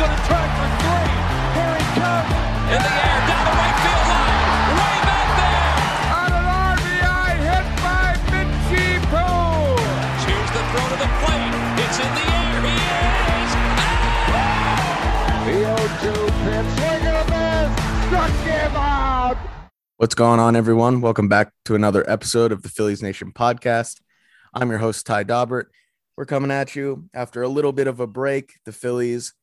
going to try for three. Here he comes. In the air, down the right field line. Way back there. On an RBI hit by Mitchie Poole. Here's the throw to the plate. It's in the air. He is. The 0-2 pitch. Swing and a miss. Struck him out. What's going on, everyone? Welcome back to another episode of the Phillies Nation podcast. I'm your host, Ty Daubert. We're coming at you after a little bit of a break. The Phillies,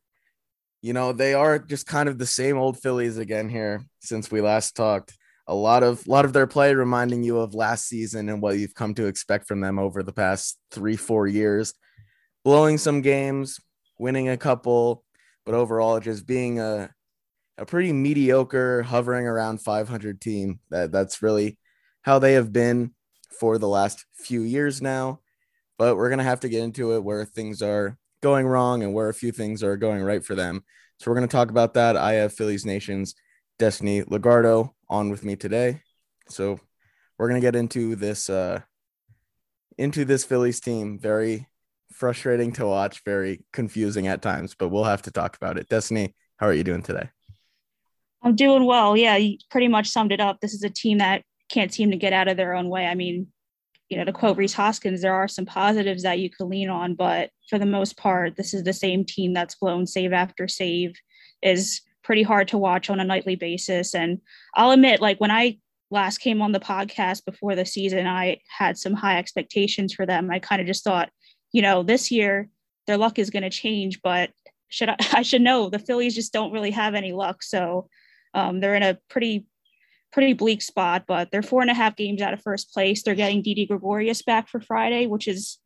you know, they are just kind of the same old Phillies again here since we last talked. A lot of a lot of their play reminding you of last season and what you've come to expect from them over the past three, four years. Blowing some games, winning a couple, but overall just being a a pretty mediocre, hovering around 500 team. That that's really how they have been for the last few years now. But we're gonna have to get into it where things are going wrong and where a few things are going right for them. So we're gonna talk about that. I have Phillies Nation's Destiny Lugardo on with me today. So we're gonna get into this uh into this Phillies team. Very frustrating to watch, very confusing at times, but we'll have to talk about it. Destiny, how are you doing today? I'm doing well. Yeah, you pretty much summed it up. This is a team that can't seem to get out of their own way. I mean, you know, to quote Rhys Hoskins, there are some positives that you could lean on, but for the most part, this is the same team that's blown save after save, is pretty hard to watch on a nightly basis. And I'll admit, like when I last came on the podcast before the season, I had some high expectations for them. I kind of just thought, you know, this year their luck is going to change, but should I, I should know the Phillies just don't really have any luck. So um, they're in a pretty pretty bleak spot, but they're four and a half games out of first place. They're getting Didi Gregorius back for Friday, which is,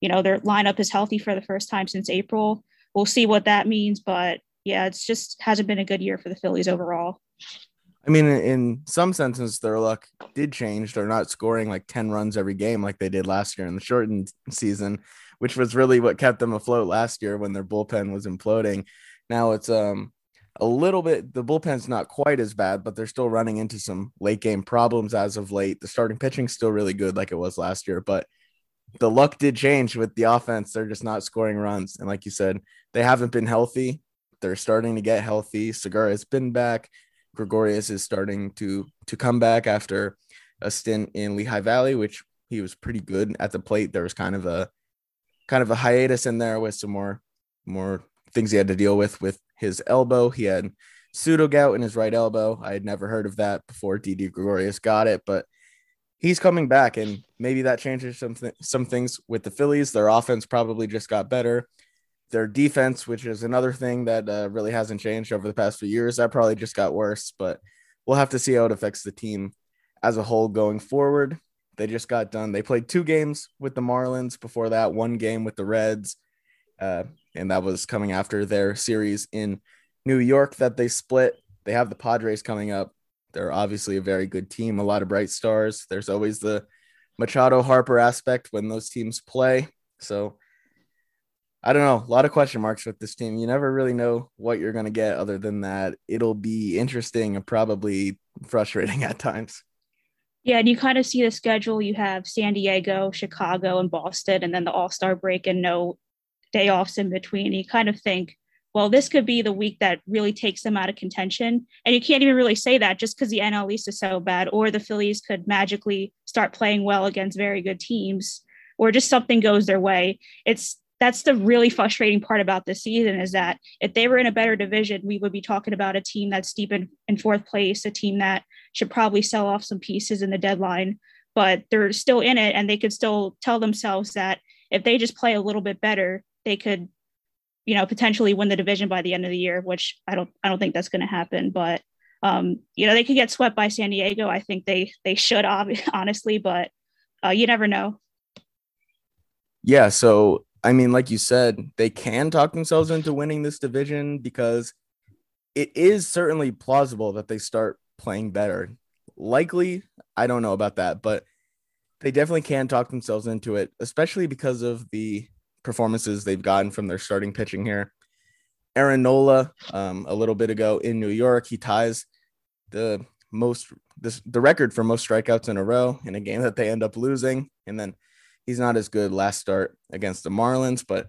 you know, their lineup is healthy for the first time since April. We'll see what that means, but yeah, it's just hasn't been a good year for the Phillies overall. I mean, in some senses, their luck did change. They're not scoring like 10 runs every game like they did last year in the shortened season, which was really what kept them afloat last year when their bullpen was imploding. Now it's um a little bit the bullpen's not quite as bad, but they're still running into some late game problems as of late. The starting pitching's still really good like it was last year, but the luck did change with the offense. They're just not scoring runs. And like you said, they haven't been healthy. They're starting to get healthy. Segura has been back. Gregorius is starting to to come back after a stint in Lehigh Valley, which he was pretty good at the plate. There was kind of a kind of a hiatus in there with some more more things he had to deal with with his elbow. He had pseudo gout in his right elbow. I had never heard of that before Didi Gregorius got it, but he's coming back, and maybe that changes some th- some things with the Phillies. Their offense probably just got better. Their defense, which is another thing that uh, really hasn't changed over the past few years, that probably just got worse. But we'll have to see how it affects the team as a whole going forward. They just got done. They played two games with the Marlins before that, one game with the Reds. Uh, and that was coming after their series in New York that they split. They have the Padres coming up. They're obviously a very good team, a lot of bright stars. There's always the Machado Harper aspect when those teams play. So I don't know, a lot of question marks with this team. You never really know what you're going to get other than that. It'll be interesting and probably frustrating at times. Yeah, and you kind of see the schedule. You have San Diego, Chicago, and Boston, and then the All Star break and no day offs in between. You kind of think, well, this could be the week that really takes them out of contention. And you can't even really say that just because the NL East is so bad, or the Phillies could magically start playing well against very good teams, or just something goes their way. It's that's the really frustrating part about this season is that if they were in a better division, we would be talking about a team that's deep in, in fourth place, a team that should probably sell off some pieces in the deadline, but they're still in it and they could still tell themselves that if they just play a little bit better, they could you know potentially win the division by the end of the year which i don't i don't think that's going to happen but um you know they could get swept by san diego. I think they they should honestly but uh, you never know. Yeah so i mean like you said they can talk themselves into winning this division because it is certainly plausible that they start playing better. Likely i don't know about that but they definitely can talk themselves into it especially because of the performances they've gotten from their starting pitching here. Aaron Nola, um, a little bit ago in New York, he ties the most this the record for most strikeouts in a row in a game that they end up losing. And then he's not as good last start against the Marlins, but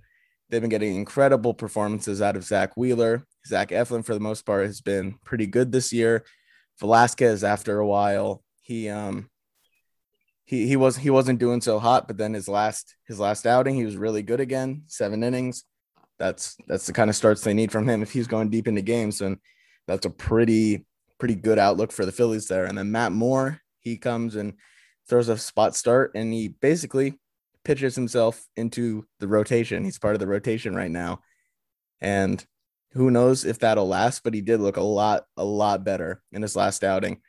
They've been getting incredible performances out of Zack Wheeler. Zach Eflin, for the most part, has been pretty good this year. Velasquez, after a while, he um he he was he wasn't doing so hot, but then his last his last outing, he was really good again. Seven innings. That's that's the kind of starts they need from him if he's going deep into games, and that's a pretty pretty good outlook for the Phillies there. And then Matt Moore, he comes and throws a spot start, and he basically pitches himself into the rotation. He's part of the rotation right now, and who knows if that'll last? But he did look a lot a lot better in his last outing.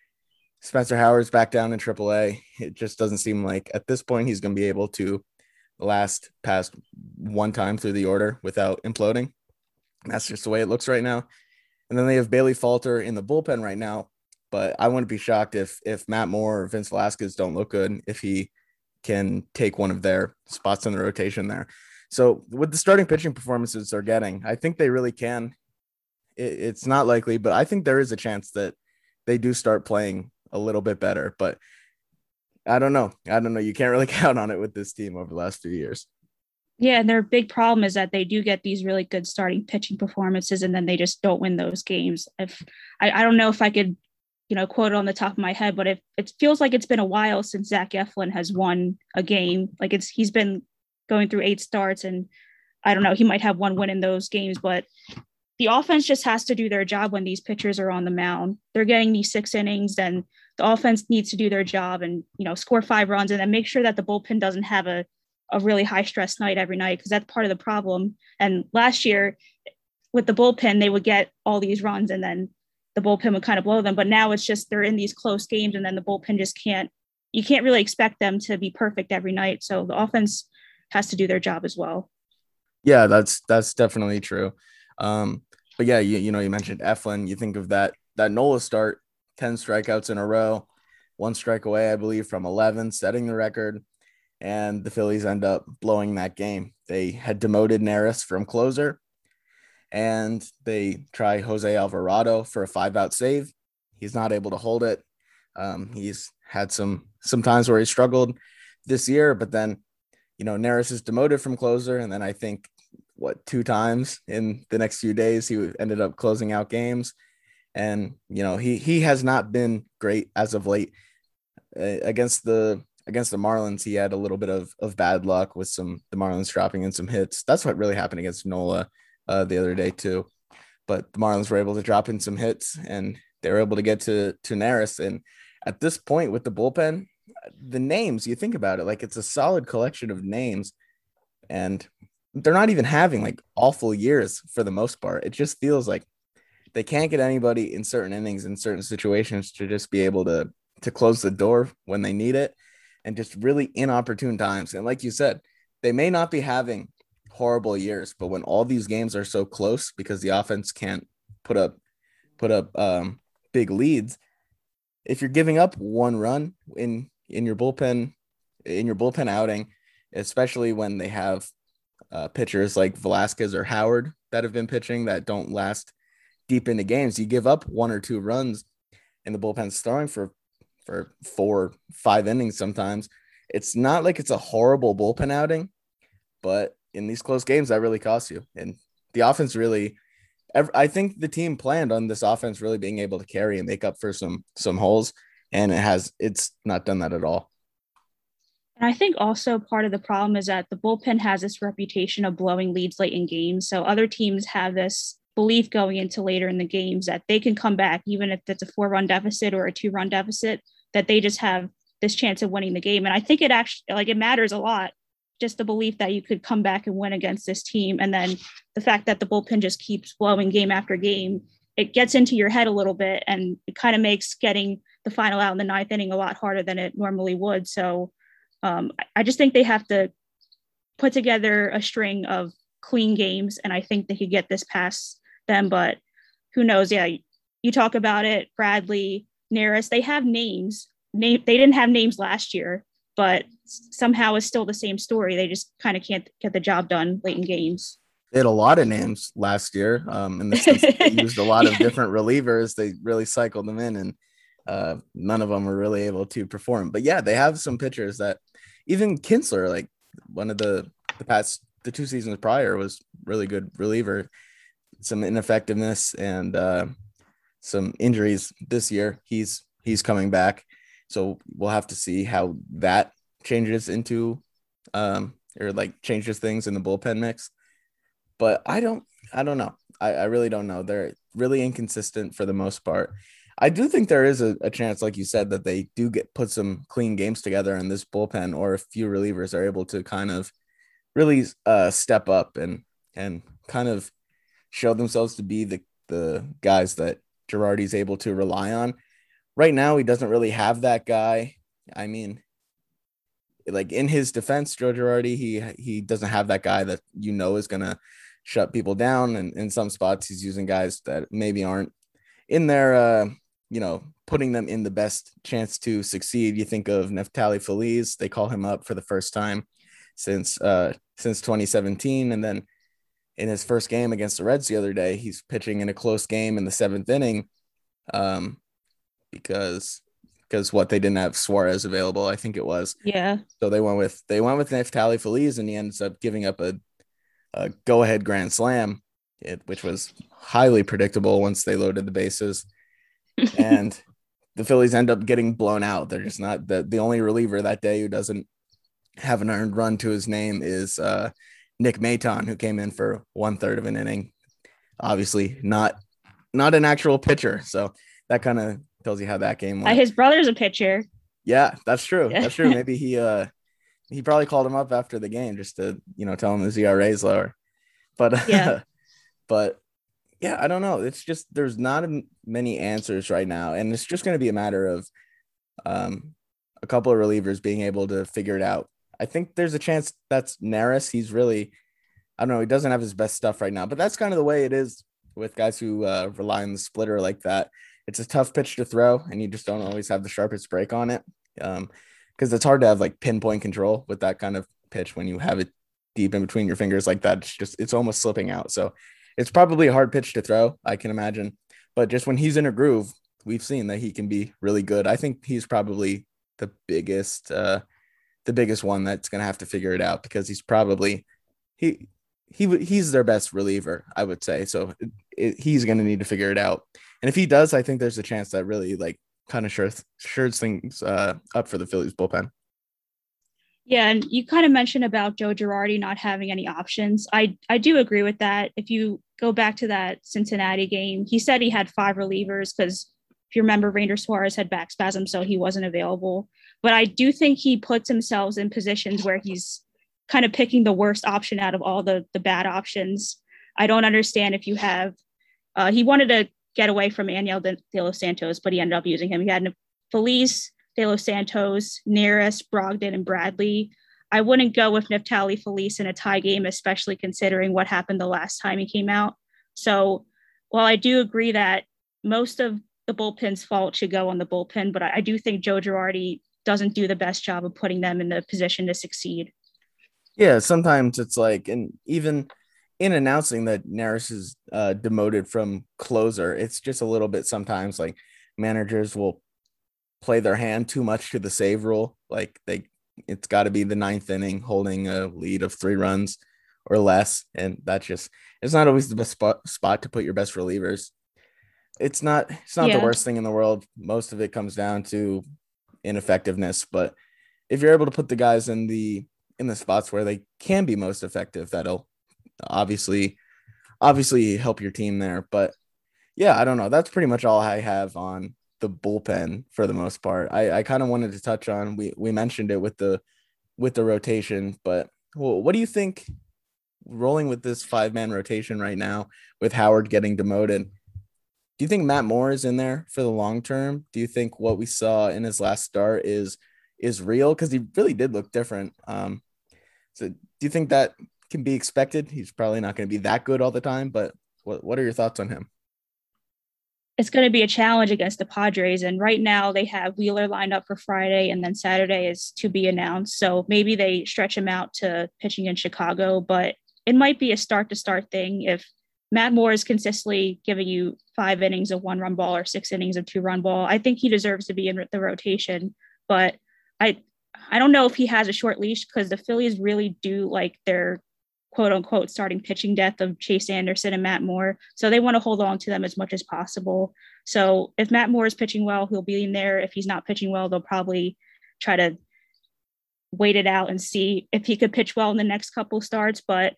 Spencer Howard's back down in AAA. It just doesn't seem like at this point he's going to be able to last past one time through the order without imploding. That's just the way it looks right now. And then they have Bailey Falter in the bullpen right now. But I wouldn't be shocked if if Matt Moore or Vince Velasquez don't look good if he can take one of their spots in the rotation there. So with the starting pitching performances they're getting, I think they really can. It, it's not likely, but I think there is a chance that they do start playing a little bit better. But I don't know. I don't know. You can't really count on it with this team over the last few years. Yeah, and their big problem is that they do get these really good starting pitching performances, and then they just don't win those games. If I, I don't know if I could, you know, quote it on the top of my head, but if it feels like it's been a while since Zach Eflin has won a game, like it's he's been going through eight starts, and I don't know, he might have one win in those games, but the offense just has to do their job when these pitchers are on the mound. They're getting these six innings, then the offense needs to do their job and you know score five runs, and then make sure that the bullpen doesn't have a a really high stress night every night because that's part of the problem. And last year with the bullpen, they would get all these runs and then the bullpen would kind of blow them. But now it's just they're in these close games and then the bullpen just can't. You can't really expect them to be perfect every night. So the offense has to do their job as well. Yeah, that's that's definitely true. Um, but yeah, you, you know, you mentioned Eflin. You think of that that Nola start, 10 strikeouts in a row, one strike away, I believe, from 11, setting the record. And the Phillies end up blowing that game. They had demoted Neris from closer, and they try Jose Alvarado for a five out save. He's not able to hold it. Um, he's had some some times where he struggled this year, but then you know Neris is demoted from closer, and then I think what two times in the next few days he ended up closing out games and you know he he has not been great as of late. Uh, against the against the Marlins he had a little bit of of bad luck with some the Marlins dropping in some hits. That's what really happened against Nola uh, the other day too. But the Marlins were able to drop in some hits and they were able to get to to Neris and at this point with the bullpen the names you think about it like it's a solid collection of names and they're not even having like awful years for the most part. It just feels like they can't get anybody in certain innings in certain situations to just be able to to close the door when they need it and just really inopportune times. And like you said, they may not be having horrible years, but when all these games are so close because the offense can't put up put up um, big leads, if you're giving up one run in in your bullpen in your bullpen outing, especially when they have uh, pitchers like Velasquez or Howard that have been pitching that don't last deep into games. You give up one or two runs, and the bullpen's throwing for for four, five innings sometimes. It's not like it's a horrible bullpen outing, but in these close games, that really costs you. And the offense really, I think the team planned on this offense really being able to carry and make up for some some holes, and it has. It's not done that at all. And I think also part of the problem is that the bullpen has this reputation of blowing leads late in games. So other teams have this belief going into later in the games that they can come back, even if it's a four run deficit or a two run deficit, that they just have this chance of winning the game. And I think it actually, like, it matters a lot. Just the belief that you could come back and win against this team. And then the fact that the bullpen just keeps blowing game after game, it gets into your head a little bit and it kind of makes getting the final out in the ninth inning a lot harder than it normally would. So, um, I just think they have to put together a string of clean games, and I think they could get this past them. But who knows? Yeah, you talk about it, Bradley, Neris. They have names. Name they didn't have names last year, but somehow it's still the same story. They just kind of can't get the job done late in games. They had a lot of names last year. Um, in the sense they used a lot of different relievers. They really cycled them in, and uh, none of them were really able to perform. But yeah, they have some pitchers that even Kintzler, like one of the the past the two seasons prior was really good reliever. Some ineffectiveness and uh, some injuries this year. He's he's coming back, so we'll have to see how that changes into um, or like changes things in the bullpen mix. But I don't I don't know. I, I really don't know. They're really inconsistent for the most part. I do think there is a, a, chance, like you said, that they do get put some clean games together in this bullpen, or a few relievers are able to kind of really uh, step up and and kind of show themselves to be the the guys that Girardi's able to rely on. Right now, he doesn't really have that guy. I mean, like in his defense, Joe Girardi, he he doesn't have that guy that you know is gonna shut people down. And in some spots, he's using guys that maybe aren't in there. Uh, you know, putting them in the best chance to succeed. You think of Neftali Feliz, they call him up for the first time since uh since 2017. And then in his first game against the Reds the other day, he's pitching in a close game in the seventh inning. Um because because what they didn't have Suarez available, I think it was. Yeah. So they went with they went with Neftali Feliz and he ends up giving up a, a go ahead grand slam, it, which was highly predictable once they loaded the bases and the Phillies end up getting blown out. They're just not the the only reliever that day who doesn't have an earned run to his name is uh, Nick Maton, who came in for one third of an inning. Obviously, not not an actual pitcher, so that kind of tells you how that game went. Uh, his brother's a pitcher. Yeah, that's true. That's true. Maybe he uh he probably called him up after the game just to you know tell him his ERA is lower. But yeah, but yeah, I don't know. It's just there's not many answers right now, and it's just going to be a matter of um, a couple of relievers being able to figure it out. I think there's a chance that's Neris. He's really, I don't know, he doesn't have his best stuff right now, but that's kind of the way it is with guys who uh, rely on the splitter like that. It's a tough pitch to throw, and you just don't always have the sharpest break on it. Um, because it's hard to have like pinpoint control with that kind of pitch when you have it deep in between your fingers like that. It's just it's almost slipping out. So it's probably a hard pitch to throw, I can imagine. But just when he's in a groove, we've seen that he can be really good. I think he's probably the biggest, uh, the biggest one that's going to have to figure it out because he's probably he he he's their best reliever, I would say. So it, it, he's going to need to figure it out. And if he does, I think there's a chance that really like kind of shirts shirts things uh, up for the Phillies bullpen. Yeah, and you kind of mentioned about Joe Girardi not having any options. I I do agree with that. If you go back to that Cincinnati game, he said he had five relievers because if you remember, Ranger Suarez had back spasm, so he wasn't available. But I do think he puts himself in positions where he's kind of picking the worst option out of all the the bad options. I don't understand if you have. Uh, he wanted to get away from Enyel De, De Los Santos, but he ended up using him. He had Feliz, De Los Santos, Neris, Brogdon, and Bradley. I wouldn't go with Neftali Feliz in a tie game, especially considering what happened the last time he came out. So while I do agree that most of the bullpen's fault should go on the bullpen, but I do think Joe Girardi doesn't do the best job of putting them in the position to succeed. Yeah, sometimes it's like, and even in announcing that Neris is uh, demoted from closer, it's just a little bit sometimes like managers will play their hand too much to the save rule. Like they, it's got to be the ninth inning holding a lead of three runs or less. And that's just, it's not always the best spot, spot to put your best relievers. It's not, it's not yeah. the worst thing in the world. Most of it comes down to ineffectiveness. But if you're able to put the guys in the, in the spots where they can be most effective, that'll obviously, obviously help your team there. But yeah, I don't know. That's pretty much all I have on the bullpen for the most part. I, I kind of wanted to touch on we we mentioned it with the with the rotation, but well, what do you think rolling with this five man rotation right now with Howard getting demoted? Do you think Matt Moore is in there for the long term? Do you think what we saw in his last start is is real? Because he really did look different. Um, so do you think that can be expected? He's probably not going to be that good all the time, but what what are your thoughts on him? it's going to be a challenge against the Padres. And right now they have Wheeler lined up for Friday, and then Saturday is to be announced. So maybe they stretch him out to pitching in Chicago, but it might be a start to start thing if Matt Moore is consistently giving you five innings of one run ball or six innings of two run ball. I think he deserves to be in the rotation, but I I don't know if he has a short leash because the Phillies really do like their quote unquote starting pitching death of Chase Anderson and Matt Moore. So they want to hold on to them as much as possible. So if Matt Moore is pitching well, he'll be in there. If he's not pitching well, they'll probably try to wait it out and see if he could pitch well in the next couple starts. But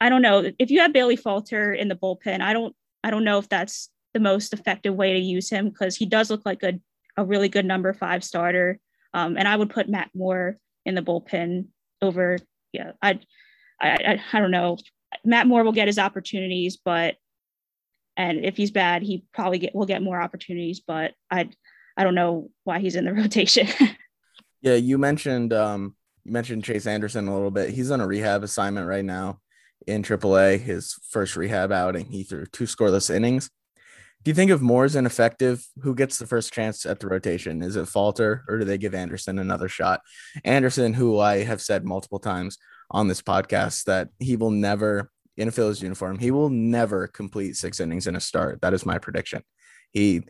I don't know. If you have Bailey Falter in the bullpen, I don't I don't know if that's the most effective way to use him because he does look like a, a really good number five starter. Um, and I would put Matt Moore in the bullpen over, yeah, I, I, I, don't know. Matt Moore will get his opportunities, but and if he's bad, he probably get will get more opportunities. But I, I don't know why he's in the rotation. yeah, you mentioned um, you mentioned Chase Anderson a little bit. He's on a rehab assignment right now in AAA. His first rehab outing, he threw two scoreless innings. Do you think if Moore's ineffective, who gets the first chance at the rotation? Is it Falter or do they give Anderson another shot? Anderson, who I have said multiple times on this podcast that he will never, in a Phillies uniform, he will never complete six innings in a start. That is my prediction. He,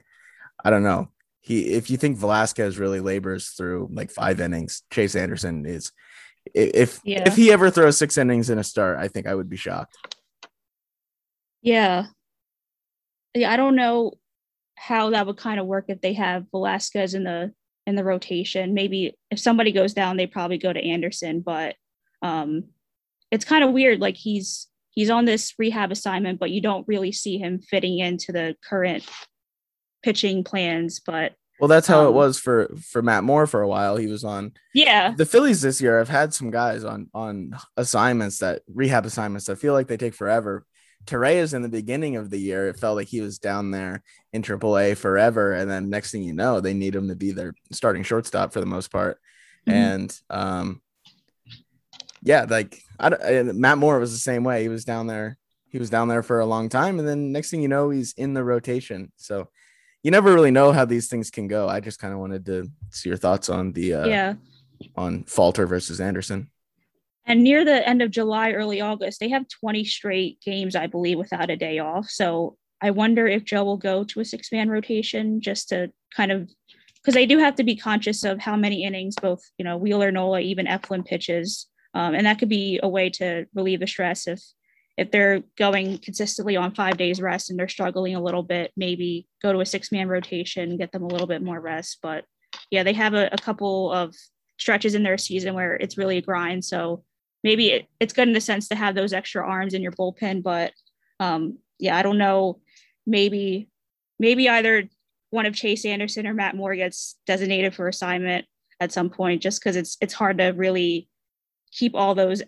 I don't know. He, if you think Velasquez really labors through like five innings, Chase Anderson is. If yeah. if he ever throws six innings in a start, I think I would be shocked. Yeah, yeah, I don't know how that would kind of work if they have Velasquez in the in the rotation. Maybe if somebody goes down, they probably go to Anderson, but um it's kind of weird. Like he's he's on this rehab assignment, but you don't really see him fitting into the current pitching plans. But well, that's how um, it was for for Matt Moore for a while. He was on. Yeah. The Phillies this year have had some guys on on assignments that rehab assignments that feel like they take forever. Torreyes in the beginning of the year, it felt like he was down there in AAA forever, and then next thing you know, they need him to be their starting shortstop for the most part. Mm-hmm. And um, yeah, like I, Matt Moore was the same way. He was down there. He was down there for a long time, and then next thing you know, he's in the rotation. So you never really know how these things can go. I just kind of wanted to see your thoughts on the uh, yeah on Falter versus Anderson. And near the end of July, early August, they have 20 straight games, I believe, without a day off. So I wonder if Joe will go to a six man rotation just to kind of because they do have to be conscious of how many innings both, you know, Wheeler, Nola, even Eflin pitches. Um, and that could be a way to relieve the stress if if they're going consistently on five days rest and they're struggling a little bit, maybe go to a six man rotation, get them a little bit more rest. But yeah, they have a, a couple of stretches in their season where it's really a grind. So maybe it, it's good in the sense to have those extra arms in your bullpen, but um, yeah, I don't know. Maybe, maybe either one of Chase Anderson or Matt Moore gets designated for assignment at some point, just because it's it's hard to really keep all those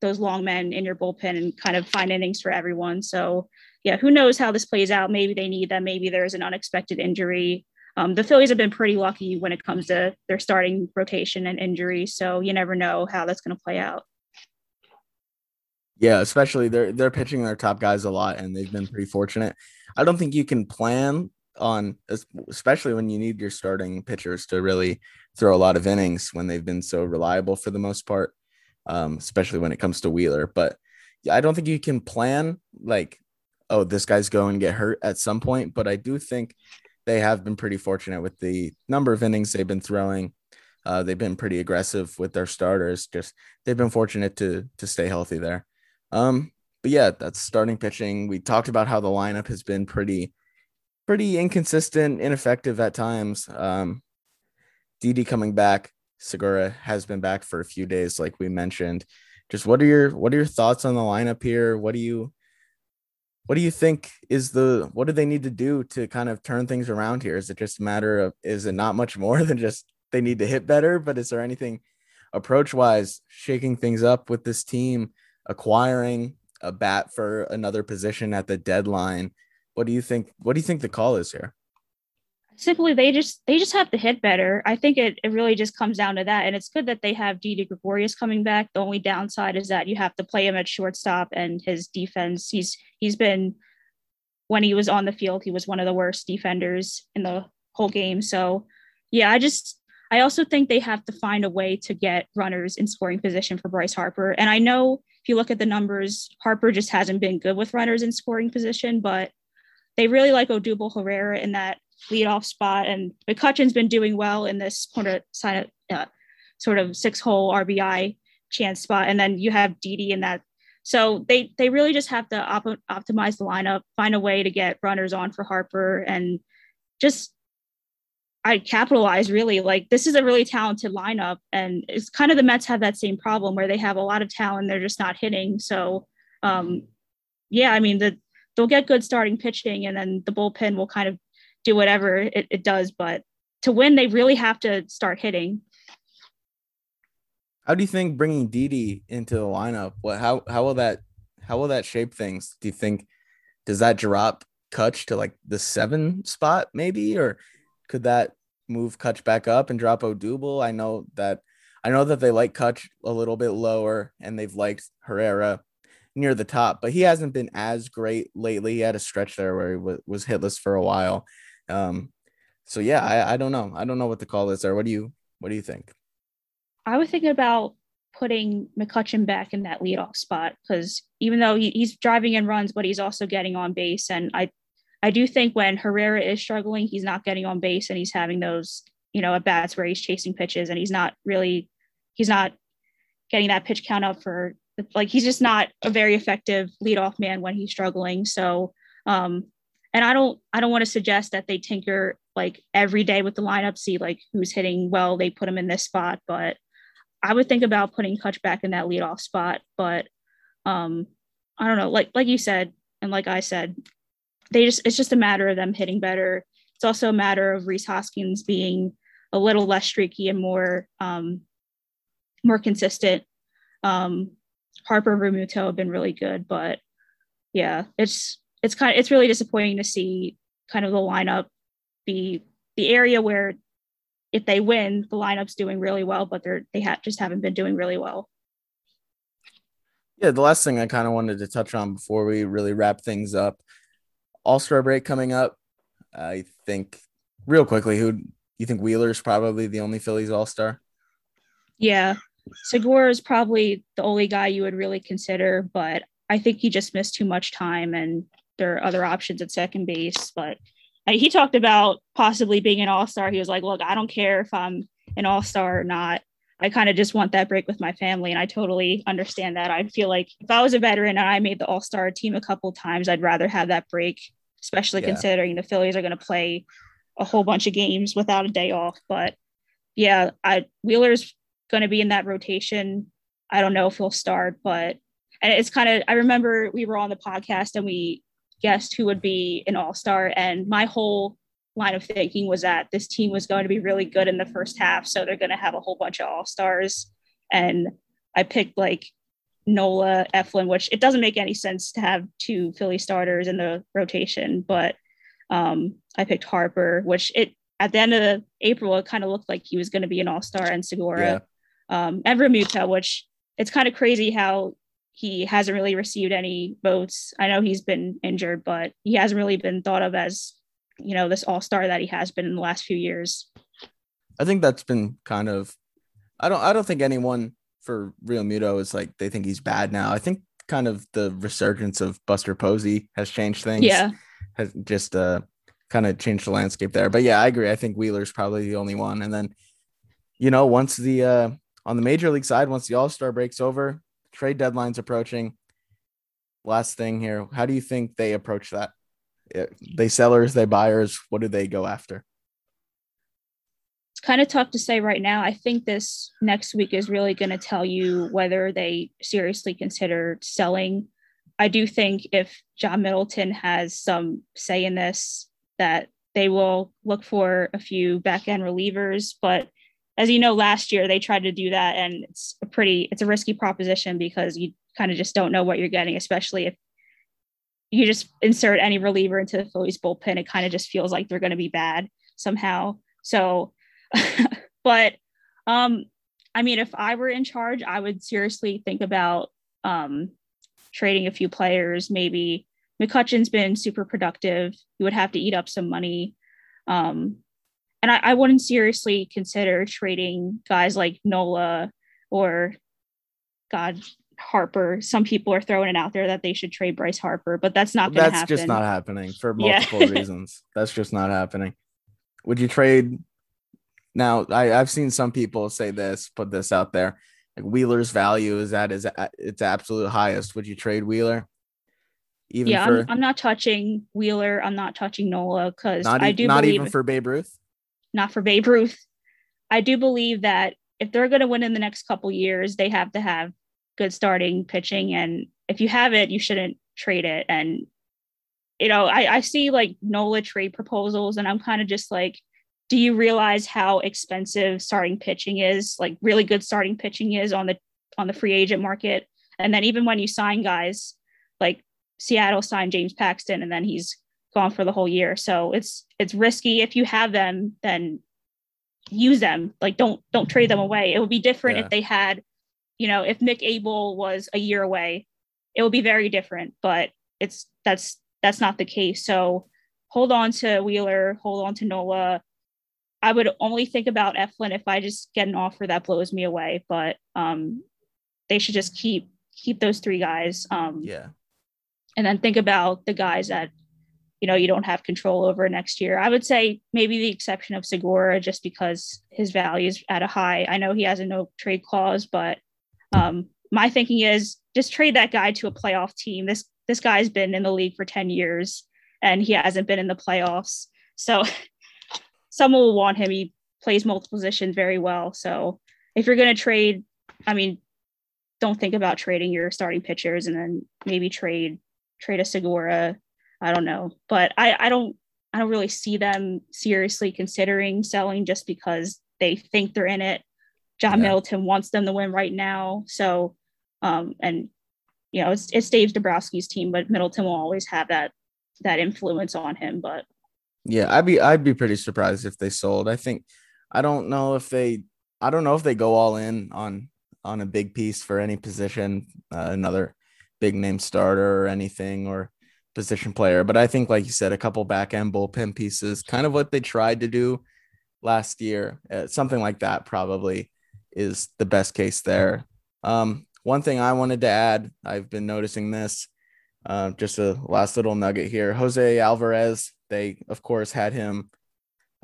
those long men in your bullpen and kind of find innings for everyone. So yeah, who knows how this plays out? Maybe they need them. Maybe there's an unexpected injury. Um, the Phillies have been pretty lucky when it comes to their starting rotation and injuries. So you never know how that's going to play out. Yeah, especially they're they're pitching their top guys a lot, and they've been pretty fortunate. I don't think you can plan on, especially when you need your starting pitchers to really throw a lot of innings when they've been so reliable for the most part, um, especially when it comes to Wheeler. But I don't think you can plan like, oh, this guy's going to get hurt at some point. But I do think they have been pretty fortunate with the number of innings they've been throwing. Uh, they've been pretty aggressive with their starters. Just they've been fortunate to to stay healthy there. Um, but yeah, that's starting pitching. We talked about how the lineup has been pretty, pretty inconsistent, ineffective at times. Um, Didi coming back, Segura has been back for a few days, like we mentioned. Just what are your what are your thoughts on the lineup here? What do you what do you think is the what do they need to do to kind of turn things around here? Is it just a matter of is it not much more than just they need to hit better? But is there anything approach wise shaking things up with this team? acquiring a bat for another position at the deadline. What do you think? What do you think the call is here? Simply, they just they just have to hit better. I think it, it really just comes down to that. And it's good that they have Didi Gregorius coming back. The only downside is that you have to play him at shortstop and his defense. He's he's been when he was on the field, he was one of the worst defenders in the whole game. So yeah, I just I also think they have to find a way to get runners in scoring position for Bryce Harper. And I know if you look at the numbers, Harper just hasn't been good with runners in scoring position, but they really like Odubel Herrera in that leadoff spot. And McCutchen's been doing well in this corner side, uh, sort of six hole RBI chance spot. And then you have Didi in that So they they really just have to op- optimize the lineup, find a way to get runners on for Harper, and just I capitalize really. Like this is a really talented lineup, and it's kind of the Mets have that same problem where they have a lot of talent, they're just not hitting. So, um, yeah, I mean the they'll get good starting pitching, and then the bullpen will kind of do whatever it, it does. But to win, they really have to start hitting. How do you think bringing Didi into the lineup? What how how will that how will that shape things? Do you think does that drop Kutch to like the seven spot maybe, or could that move Kutch back up and drop Odubel? I know that I know that they like Kutch a little bit lower and they've liked Herrera near the top, but he hasn't been as great lately. He had a stretch there where he was, was hitless for a while. Um, so yeah, I, I don't know. I don't know what to call this or what do you what do you think? I was thinking about putting McCutchen back in that leadoff spot because even though he, he's driving in runs, but he's also getting on base. And I, I do think when Herrera is struggling, he's not getting on base and he's having those, you know, at bats where he's chasing pitches and he's not really, he's not getting that pitch count up for like he's just not a very effective leadoff man when he's struggling. So, um, and I don't, I don't want to suggest that they tinker like every day with the lineup, see like who's hitting well, they put him in this spot, but I would think about putting Kutch back in that leadoff spot, but um, I don't know. Like like you said, and like I said, they just it's just a matter of them hitting better. It's also a matter of Rhys Hoskins being a little less streaky and more um, more consistent. Um, Harper Realmuto have been really good, but yeah, it's it's kind of it's really disappointing to see kind of the lineup be the area where if they win, the lineup's doing really well, but they're they have just haven't been doing really well. Yeah, the last thing I kind of wanted to touch on before we really wrap things up, All Star break coming up. I think real quickly, who you think Wheeler's probably the only Phillies All Star? Yeah, Segura is probably the only guy you would really consider, but I think he just missed too much time, and there are other options at second base. But uh, he talked about possibly being an all-star he was like look i don't care if i'm an all-star or not i kind of just want that break with my family and i totally understand that i feel like if i was a veteran and i made the all-star team a couple times i'd rather have that break especially yeah. considering the phillies are going to play a whole bunch of games without a day off but yeah i wheeler's going to be in that rotation i don't know if he'll start but and it's kind of i remember we were on the podcast and we guessed who would be an all star. And my whole line of thinking was that this team was going to be really good in the first half. So they're going to have a whole bunch of all stars. And I picked like Nola, Eflin, which it doesn't make any sense to have two Philly starters in the rotation. But um, I picked Harper, which it at the end of April, it kind of looked like he was going to be an all star and Segura. Yeah. Um, and which it's kind of crazy how he hasn't really received any votes. I know he's been injured, but he hasn't really been thought of as, you know, this all star that he has been in the last few years. I think that's been kind of, I don't, I don't think anyone for Realmuto is like they think he's bad now. I think kind of the resurgence of Buster Posey has changed things. Yeah, has just uh kind of changed the landscape there. But yeah, I agree. I think Wheeler's probably the only one. And then, you know, once the uh on the major league side, once the All Star breaks over, trade deadline's approaching. Last thing here, how do you think they approach that? They sellers, they buyers. What do they go after? It's kind of tough to say right now. I think this next week is really going to tell you whether they seriously consider selling. I do think if John Middleton has some say in this, that they will look for a few back end relievers, but as you know, last year they tried to do that, and it's a pretty it's a risky proposition because you kind of just don't know what you're getting, especially if you just insert any reliever into the Phillies bullpen. It kind of just feels like they're going to be bad somehow. So, but um, I mean, if I were in charge, I would seriously think about um, trading a few players. Maybe McCutchen's been super productive. He would have to eat up some money. Um, and I, I wouldn't seriously consider trading guys like Nola or God Harper. Some people are throwing it out there that they should trade Bryce Harper, but that's not going to happen. That's just not happening for multiple yeah. reasons. That's just not happening. Would you trade? Now, I, I've seen some people say this, put this out there, like Wheeler's value is at is at its absolute highest. Would you trade Wheeler? Even yeah, for, I'm, I'm, not touching Wheeler. I'm not touching Nola because I do not believe, even for Babe Ruth. Not for Babe Ruth. I do believe that if they're going to win in the next couple years, they have to have good starting pitching, and if you have it, you shouldn't trade it. And you know, I, I see like Nola trade proposals, and I'm kind of just like, do you realize how expensive starting pitching is? Like really good starting pitching is on the on the free agent market. And then even when you sign guys, like Seattle signed James Paxton, and then he's gone for the whole year. So it's it's risky. If you have them, then use them. Like don't don't trade them away. It would be different yeah. if they had, you know, if Mick Abel was a year away, it would be very different. But it's that's that's not the case. So hold on to Wheeler, hold on to Nola. I would only think about Eflin if I just get an offer that blows me away. But um, they should just keep keep those three guys. Um, yeah. And then think about the guys that you know you don't have control over next year. I would say maybe the exception of Segura, just because his value is at a high. I know he has a no trade clause, but um, my thinking is just trade that guy to a playoff team. This this guy's been in the league for 10 years and he hasn't been in the playoffs. So someone will want him. He plays multiple positions very well. So if you're going to trade, I mean, don't think about trading your starting pitchers and then maybe trade trade a Segura. I don't know, but I I don't I don't really see them seriously considering selling just because they think they're in it. John yeah. Middleton wants them to win right now, so um and you know, it's, it's Dave Dombrowski's team, but Middleton will always have that that influence on him. But yeah, I'd be I'd be pretty surprised if they sold. I think I don't know if they I don't know if they go all in on on a big piece for any position, uh, another big name starter or anything or position player. But I think, like you said, a couple back end bullpen pieces, kind of what they tried to do last year, uh, something like that probably is the best case there. Um, one thing I wanted to add, I've been noticing this, uh, just a last little nugget here. Jose Alvarez, they of course had him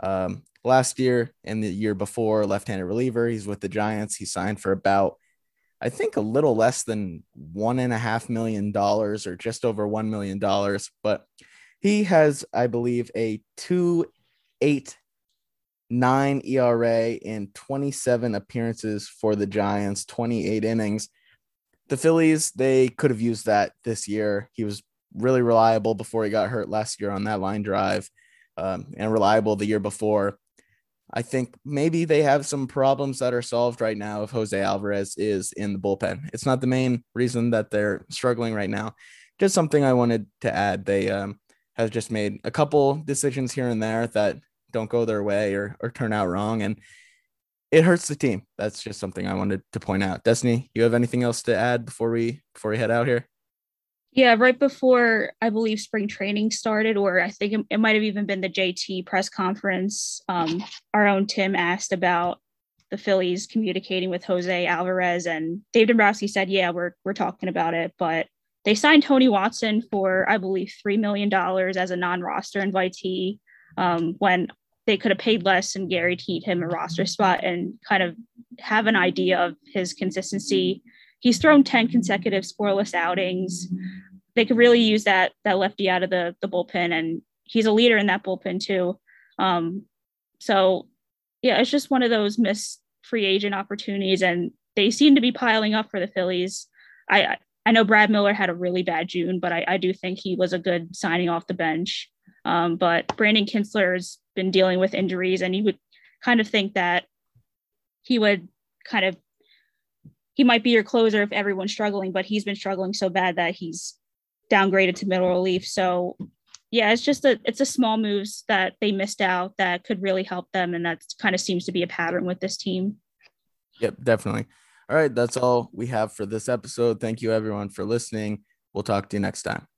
um, last year and the year before, left-handed reliever. He's with the Giants. He signed for about, I think, a little less than one and a half million dollars, or just over one million dollars. But he has, I believe, a two eight nine ERA in 27 appearances for the Giants, 28 innings the Phillies, they could have used that this year. He was really reliable before he got hurt last year on that line drive um, and reliable the year before. I think maybe they have some problems that are solved right now if Jose Alvarez is in the bullpen. It's not the main reason that they're struggling right now. Just something I wanted to add. They um, have just made a couple decisions here and there that don't go their way or, or turn out wrong. And it hurts the team. That's just something I wanted to point out. Destiny, you have anything else to add before we before we head out here? Yeah, right before I believe spring training started, or I think it, it might have even been the JT press conference. Um, our own Tim asked about the Phillies communicating with Jose Alvarez, and Dave Dombrowski said, "Yeah, we're we're talking about it." But they signed Tony Watson for, I believe, three million dollars as a non-roster invitee. Um, when they could have paid less and guaranteed him a roster spot and kind of have an idea of his consistency. He's thrown 10 consecutive scoreless outings. They could really use that that lefty out of the, the bullpen, and he's a leader in that bullpen too. Um, so yeah, it's just one of those missed free agent opportunities, and they seem to be piling up for the Phillies. I I know Brad Miller had a really bad June, but I, I do think he was a good signing off the bench. Um, but Brandon Kintzler's been dealing with injuries, and you would kind of think that he would kind of he might be your closer if everyone's struggling, but he's been struggling so bad that he's downgraded to middle relief. So yeah, it's just a it's a small moves that they missed out that could really help them, and that kind of seems to be a pattern with this team. Yep, definitely. All right, that's all we have for this episode. Thank you everyone for listening. We'll talk to you next time.